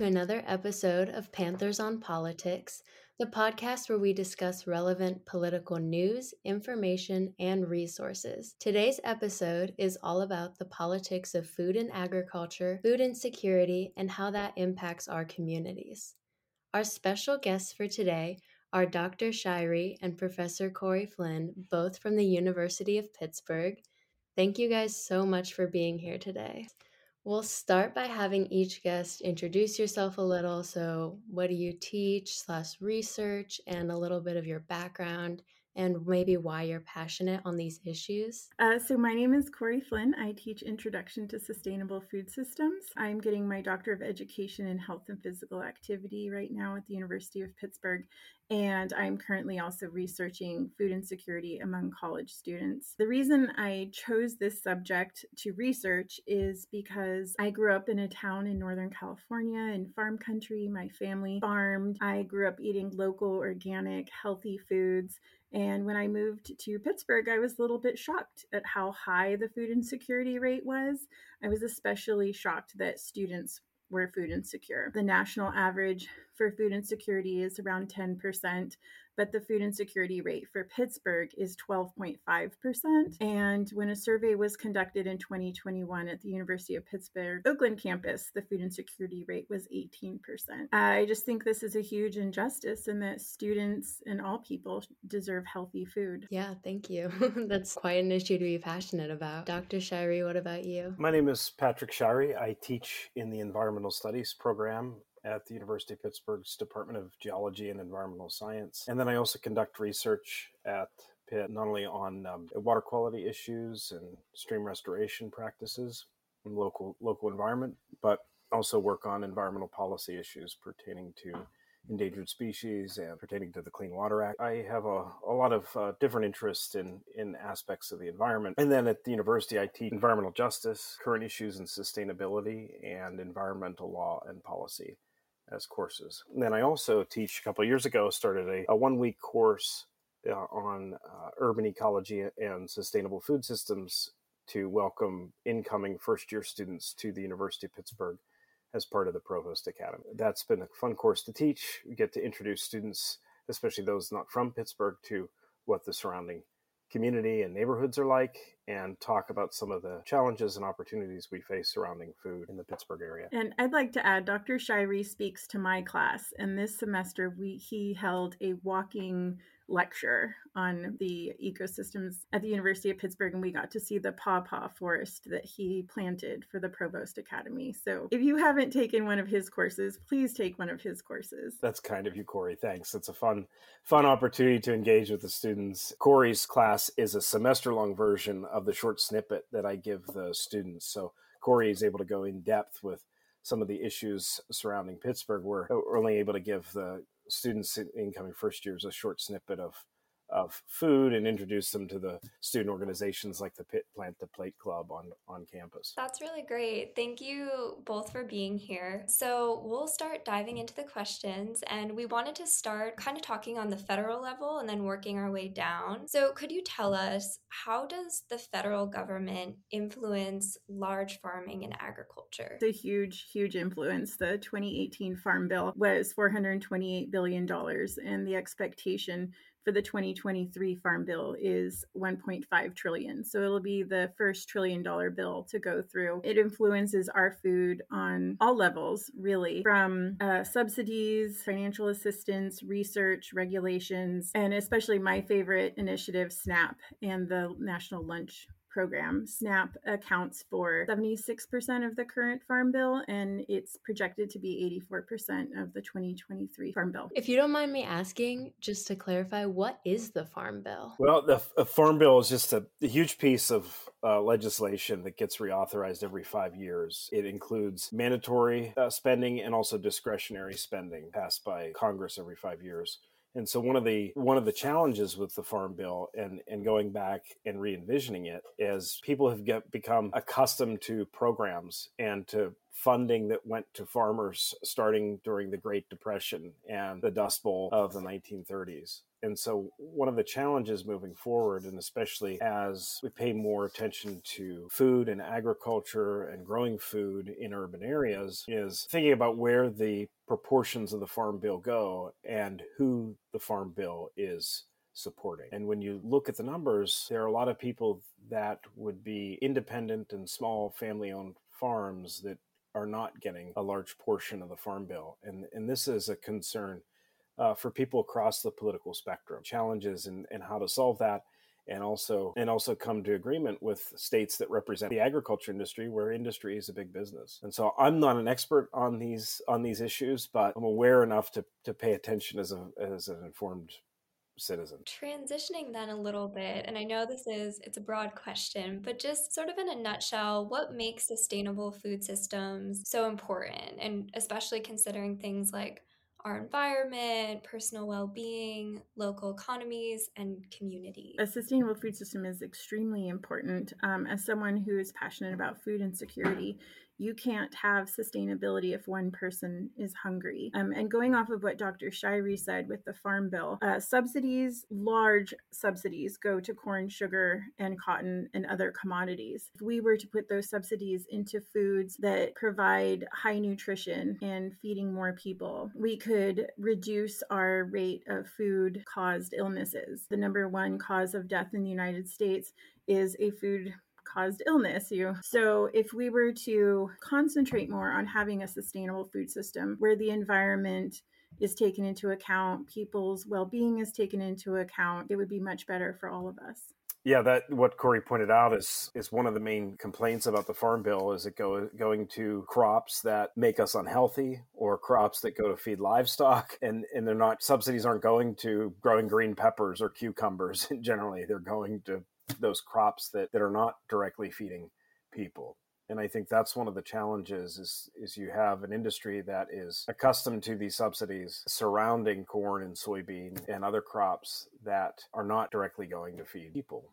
to another episode of Panthers on Politics, the podcast where we discuss relevant political news, information, and resources. Today's episode is all about the politics of food and agriculture, food insecurity, and how that impacts our communities. Our special guests for today are Dr. Shirey and Professor Corey Flynn, both from the University of Pittsburgh. Thank you guys so much for being here today. We'll start by having each guest introduce yourself a little. So, what do you teach, slash research, and a little bit of your background, and maybe why you're passionate on these issues? Uh, so, my name is Corey Flynn. I teach Introduction to Sustainable Food Systems. I'm getting my Doctor of Education in Health and Physical Activity right now at the University of Pittsburgh, and I'm currently also researching food insecurity among college students. The reason I chose this subject to research is because I grew up in a town in Northern California in farm country. My family farmed. I grew up eating local, organic, healthy foods. And when I moved to Pittsburgh, I was a little bit shocked at how high the food insecurity rate was. I was especially shocked that students were food insecure. The national average for food insecurity is around 10%, but the food insecurity rate for Pittsburgh is 12.5%. And when a survey was conducted in 2021 at the University of Pittsburgh Oakland campus, the food insecurity rate was 18%. I just think this is a huge injustice and that students and all people deserve healthy food. Yeah, thank you. That's quite an issue to be passionate about. Dr. Shirey, what about you? My name is Patrick Shirey. I teach in the Environmental Studies program at the University of Pittsburgh's Department of Geology and Environmental Science. And then I also conduct research at Pitt, not only on um, water quality issues and stream restoration practices in local local environment, but also work on environmental policy issues pertaining to endangered species and pertaining to the Clean Water Act. I have a, a lot of uh, different interests in, in aspects of the environment. And then at the university, I teach environmental justice, current issues in sustainability, and environmental law and policy as courses. And then I also teach a couple years ago, started a, a one week course uh, on uh, urban ecology and sustainable food systems to welcome incoming first year students to the University of Pittsburgh as part of the Provost Academy. That's been a fun course to teach. We get to introduce students, especially those not from Pittsburgh, to what the surrounding community and neighborhoods are like and talk about some of the challenges and opportunities we face surrounding food in the Pittsburgh area. And I'd like to add Dr. Shirey speaks to my class and this semester we he held a walking lecture on the ecosystems at the University of Pittsburgh, and we got to see the pawpaw forest that he planted for the Provost Academy. So if you haven't taken one of his courses, please take one of his courses. That's kind of you, Corey. Thanks. It's a fun, fun opportunity to engage with the students. Corey's class is a semester long version of the short snippet that I give the students. So Corey is able to go in depth with some of the issues surrounding Pittsburgh. We're only able to give the students incoming first years a short snippet of of food and introduce them to the student organizations like the Pitt Plant the Plate Club on, on campus. That's really great. Thank you both for being here. So, we'll start diving into the questions, and we wanted to start kind of talking on the federal level and then working our way down. So, could you tell us how does the federal government influence large farming and agriculture? It's a huge, huge influence. The 2018 Farm Bill was $428 billion, and the expectation for the 2023 farm bill is 1.5 trillion. So it'll be the first trillion dollar bill to go through. It influences our food on all levels really from uh, subsidies financial assistance research regulations and especially my favorite initiative snap and the national lunch program. SNAP accounts for 76% of the current Farm Bill, and it's projected to be 84% of the 2023 Farm Bill. If you don't mind me asking, just to clarify, what is the Farm Bill? Well, the, the Farm Bill is just a, a huge piece of uh, legislation that gets reauthorized every five years. It includes mandatory uh, spending and also discretionary spending passed by Congress every five years. And so one of the one of the challenges with the farm bill and and going back and re-envisioning it is people have get, become accustomed to programs and to funding that went to farmers starting during the Great Depression and the Dust Bowl of the 1930s. And so, one of the challenges moving forward, and especially as we pay more attention to food and agriculture and growing food in urban areas, is thinking about where the proportions of the Farm Bill go and who the Farm Bill is supporting. And when you look at the numbers, there are a lot of people that would be independent and small family owned farms that are not getting a large portion of the farm bill. And, and this is a concern uh, for people across the political spectrum, challenges and in how to solve that. And also, and also come to agreement with states that represent the agriculture industry, where industry is a big business. And so, I'm not an expert on these on these issues, but I'm aware enough to to pay attention as a as an informed citizen. Transitioning then a little bit, and I know this is it's a broad question, but just sort of in a nutshell, what makes sustainable food systems so important and especially considering things like our environment, personal well being, local economies, and communities. A sustainable food system is extremely important. Um, as someone who is passionate about food insecurity, you can't have sustainability if one person is hungry. Um, and going off of what Dr. Shirey said with the Farm Bill, uh, subsidies, large subsidies, go to corn, sugar, and cotton and other commodities. If we were to put those subsidies into foods that provide high nutrition and feeding more people, we could reduce our rate of food caused illnesses. The number one cause of death in the United States is a food caused illness you so if we were to concentrate more on having a sustainable food system where the environment is taken into account people's well-being is taken into account it would be much better for all of us. Yeah, that what Corey pointed out is is one of the main complaints about the farm bill is it go going to crops that make us unhealthy or crops that go to feed livestock and and they're not subsidies aren't going to growing green peppers or cucumbers generally. They're going to those crops that, that are not directly feeding people. And i think that's one of the challenges is is you have an industry that is accustomed to these subsidies surrounding corn and soybean and other crops that are not directly going to feed people.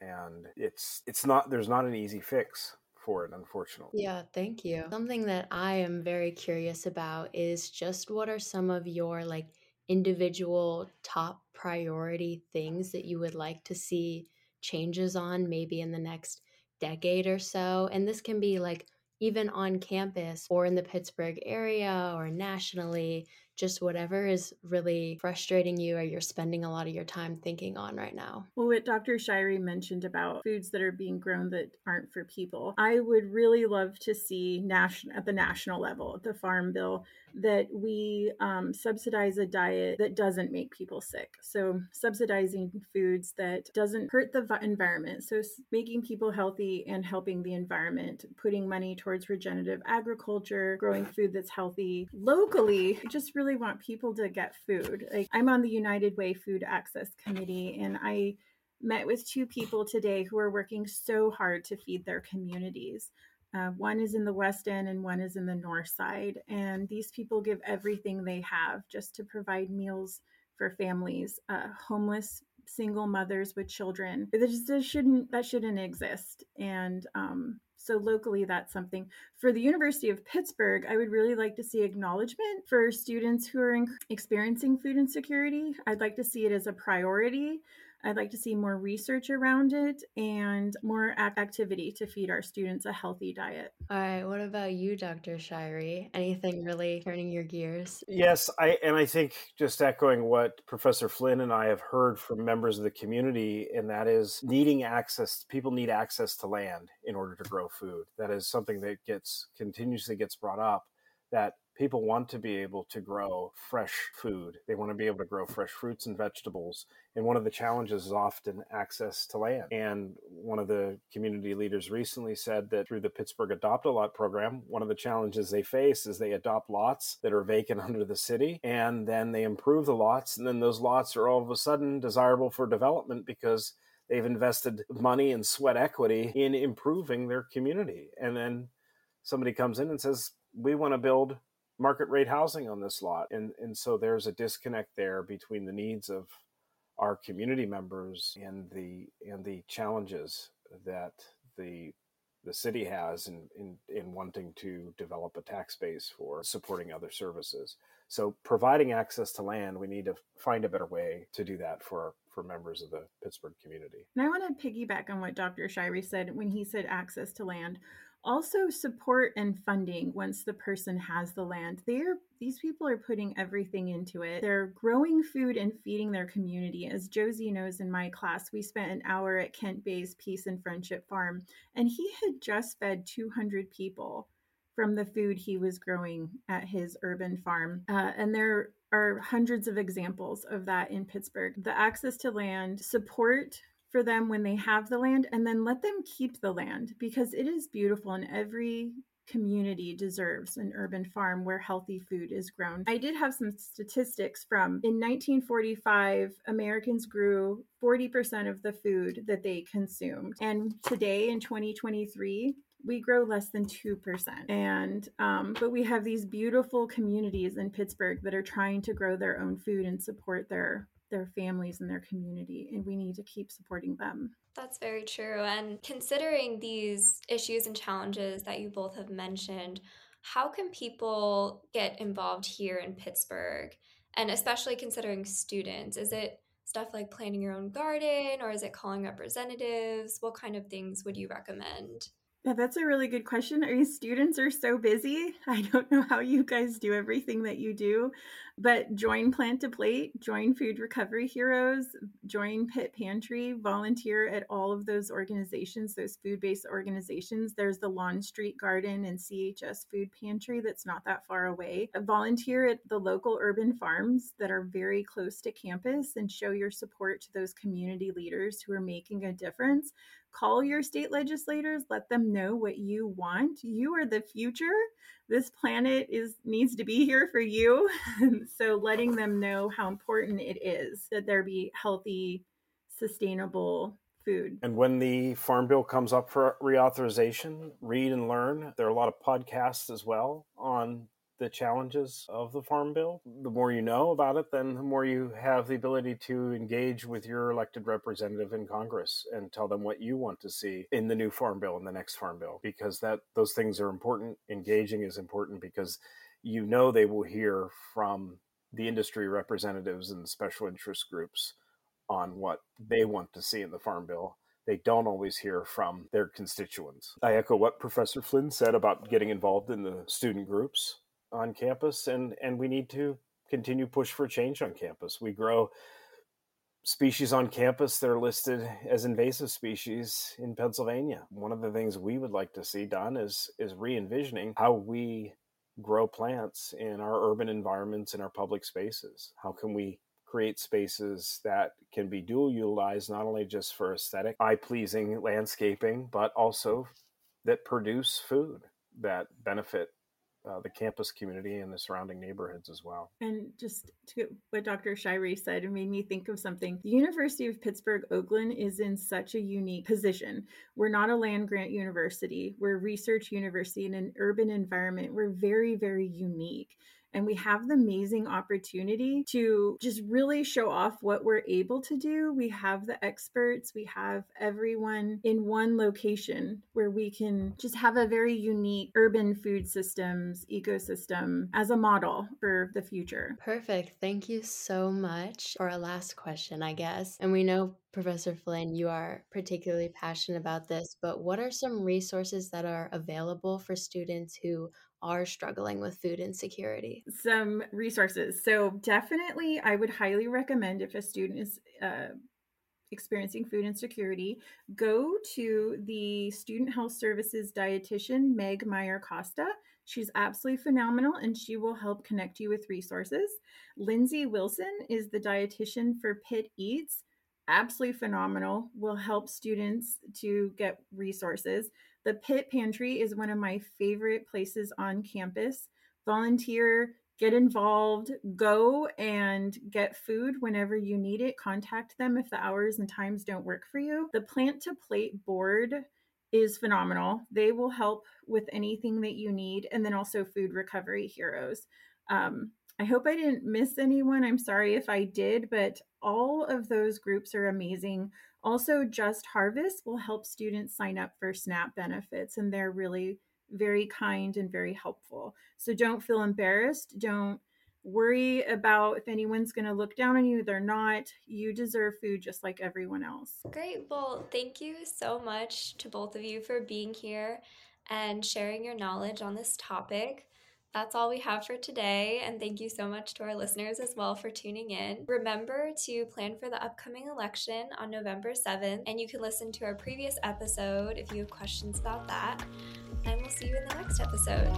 And it's it's not there's not an easy fix for it unfortunately. Yeah thank you. Something that i am very curious about is just what are some of your like individual top priority things that you would like to see changes on maybe in the next decade or so. And this can be like even on campus or in the Pittsburgh area or nationally, just whatever is really frustrating you or you're spending a lot of your time thinking on right now. Well, what Dr. Shirey mentioned about foods that are being grown that aren't for people, I would really love to see national at the national level, the Farm Bill, that we um, subsidize a diet that doesn't make people sick. So subsidizing foods that doesn't hurt the environment. So making people healthy and helping the environment, putting money towards regenerative agriculture, growing food that's healthy locally. I just really want people to get food. Like I'm on the United Way Food Access Committee and I met with two people today who are working so hard to feed their communities. Uh, one is in the West End and one is in the North Side. And these people give everything they have just to provide meals for families, uh, homeless single mothers with children. That just shouldn't that shouldn't exist. And um, so locally, that's something for the University of Pittsburgh. I would really like to see acknowledgement for students who are experiencing food insecurity. I'd like to see it as a priority. I'd like to see more research around it and more activity to feed our students a healthy diet. All right, what about you, Dr. Shirey? Anything really turning your gears? Yes, I and I think just echoing what Professor Flynn and I have heard from members of the community, and that is needing access. People need access to land in order to grow food. That is something that gets continuously gets brought up. That people want to be able to grow fresh food. They want to be able to grow fresh fruits and vegetables. And one of the challenges is often access to land. And one of the community leaders recently said that through the Pittsburgh Adopt a Lot program, one of the challenges they face is they adopt lots that are vacant under the city and then they improve the lots. And then those lots are all of a sudden desirable for development because they've invested money and sweat equity in improving their community. And then somebody comes in and says, we want to build market rate housing on this lot. And, and so there's a disconnect there between the needs of our community members and the and the challenges that the the city has in, in, in wanting to develop a tax base for supporting other services. So providing access to land, we need to find a better way to do that for for members of the Pittsburgh community. And I want to piggyback on what Dr. Shirey said when he said access to land. Also support and funding once the person has the land. They're these people are putting everything into it. They're growing food and feeding their community. As Josie knows in my class, we spent an hour at Kent Bay's Peace and Friendship Farm, and he had just fed 200 people from the food he was growing at his urban farm. Uh, and there are hundreds of examples of that in Pittsburgh. The access to land, support for them when they have the land, and then let them keep the land because it is beautiful and every community deserves an urban farm where healthy food is grown. I did have some statistics from in 1945, Americans grew 40% of the food that they consumed. And today in 2023, we grow less than 2% and um, but we have these beautiful communities in pittsburgh that are trying to grow their own food and support their their families and their community and we need to keep supporting them. That's very true. And considering these issues and challenges that you both have mentioned how can people get involved here in pittsburgh? And especially considering students is it stuff like planting your own garden or is it calling representatives? What kind of things would you recommend? Yeah, that's a really good question. Our students are so busy. I don't know how you guys do everything that you do, but join Plant to Plate, join Food Recovery Heroes, join Pitt Pantry, volunteer at all of those organizations, those food based organizations. There's the Lawn Street Garden and CHS Food Pantry that's not that far away. Volunteer at the local urban farms that are very close to campus and show your support to those community leaders who are making a difference call your state legislators let them know what you want you are the future this planet is needs to be here for you so letting them know how important it is that there be healthy sustainable food and when the farm bill comes up for reauthorization read and learn there are a lot of podcasts as well on the challenges of the farm bill. The more you know about it, then the more you have the ability to engage with your elected representative in Congress and tell them what you want to see in the new farm bill and the next farm bill because that those things are important. Engaging is important because you know they will hear from the industry representatives and special interest groups on what they want to see in the farm bill they don't always hear from their constituents. I echo what Professor Flynn said about getting involved in the student groups on campus, and and we need to continue push for change on campus. We grow species on campus that are listed as invasive species in Pennsylvania. One of the things we would like to see done is is re-envisioning how we grow plants in our urban environments in our public spaces. How can we create spaces that can be dual utilized not only just for aesthetic, eye pleasing landscaping, but also that produce food that benefit uh, the campus community and the surrounding neighborhoods as well. And just to what Dr. Shirey said, it made me think of something. The University of Pittsburgh Oakland is in such a unique position. We're not a land grant university, we're a research university in an urban environment. We're very, very unique and we have the amazing opportunity to just really show off what we're able to do. We have the experts, we have everyone in one location where we can just have a very unique urban food systems ecosystem as a model for the future. Perfect. Thank you so much. For a last question, I guess. And we know Professor Flynn, you are particularly passionate about this, but what are some resources that are available for students who are struggling with food insecurity? Some resources. So, definitely, I would highly recommend if a student is uh, experiencing food insecurity, go to the Student Health Services dietitian, Meg Meyer Costa. She's absolutely phenomenal and she will help connect you with resources. Lindsay Wilson is the dietitian for Pitt Eats. Absolutely phenomenal, will help students to get resources. The Pitt Pantry is one of my favorite places on campus. Volunteer, get involved, go and get food whenever you need it. Contact them if the hours and times don't work for you. The Plant to Plate board is phenomenal. They will help with anything that you need. And then also Food Recovery Heroes. Um, I hope I didn't miss anyone. I'm sorry if I did, but all of those groups are amazing. Also, Just Harvest will help students sign up for SNAP benefits, and they're really very kind and very helpful. So don't feel embarrassed. Don't worry about if anyone's going to look down on you. They're not. You deserve food just like everyone else. Great. Well, thank you so much to both of you for being here and sharing your knowledge on this topic. That's all we have for today, and thank you so much to our listeners as well for tuning in. Remember to plan for the upcoming election on November 7th, and you can listen to our previous episode if you have questions about that. And we'll see you in the next episode.